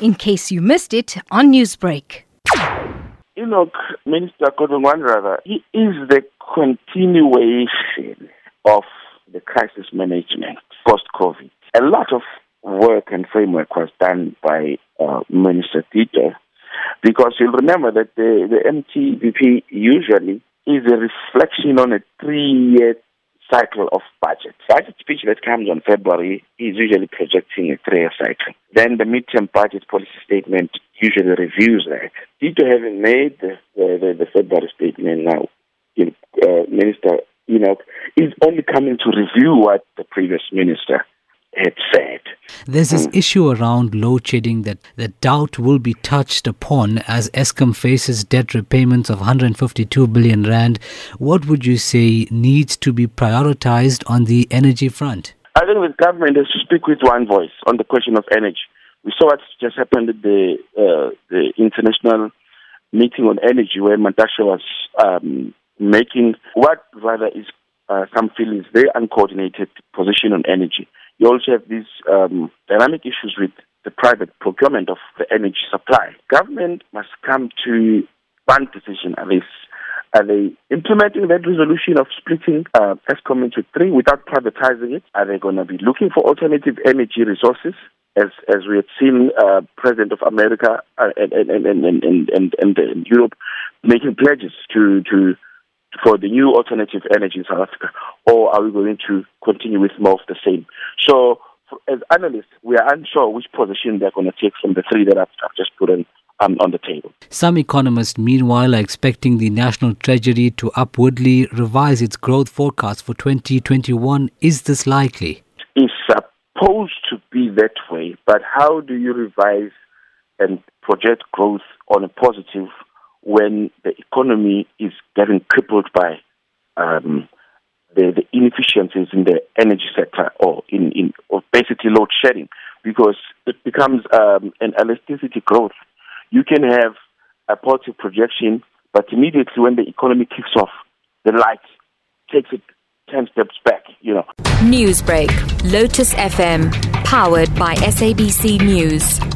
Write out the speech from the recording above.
in case you missed it on Newsbreak. Enoch, Minister Wandrava, he is the continuation of the crisis management post-COVID. A lot of work and framework was done by uh, Minister Tito because you'll remember that the, the MTBP usually is a reflection on a three-year cycle of budget. Budget speech that comes on February is usually projecting a three-year cycle. Then the midterm budget policy statement usually reviews that. Tito having made the, the, the February statement now, know, uh, Minister Enoch is only coming to review what the previous minister had said. There's this issue around load shedding that the doubt will be touched upon as Eskom faces debt repayments of 152 billion rand. What would you say needs to be prioritized on the energy front? I think the government has to speak with one voice on the question of energy. We saw what just happened at the uh, the international meeting on energy, where Mantashe was um, making what rather is uh, some feelings very uncoordinated position on energy. You also have these um, dynamic issues with the private procurement of the energy supply. Government must come to one decision. Are they, are they implementing that resolution of splitting uh, Eskom into three without privatizing it? Are they going to be looking for alternative energy resources? As, as we had seen, uh, President of America uh, and, and, and, and, and, and, and Europe making pledges to, to for the new alternative energy in South Africa, or are we going to continue with more of the same? So, for, as analysts, we are unsure which position they're going to take from the three that I've, I've just put in, um, on the table. Some economists, meanwhile, are expecting the National Treasury to upwardly revise its growth forecast for 2021. Is this likely? It's supposed to be that way, but how do you revise and project growth on a positive when the economy is getting crippled by um, the, the, inefficiencies in the energy sector or in, in or basically load shedding because it becomes um, an elasticity growth. You can have a positive projection, but immediately when the economy kicks off, the light takes it 10 steps back, you know. Newsbreak, Lotus FM, powered by SABC News.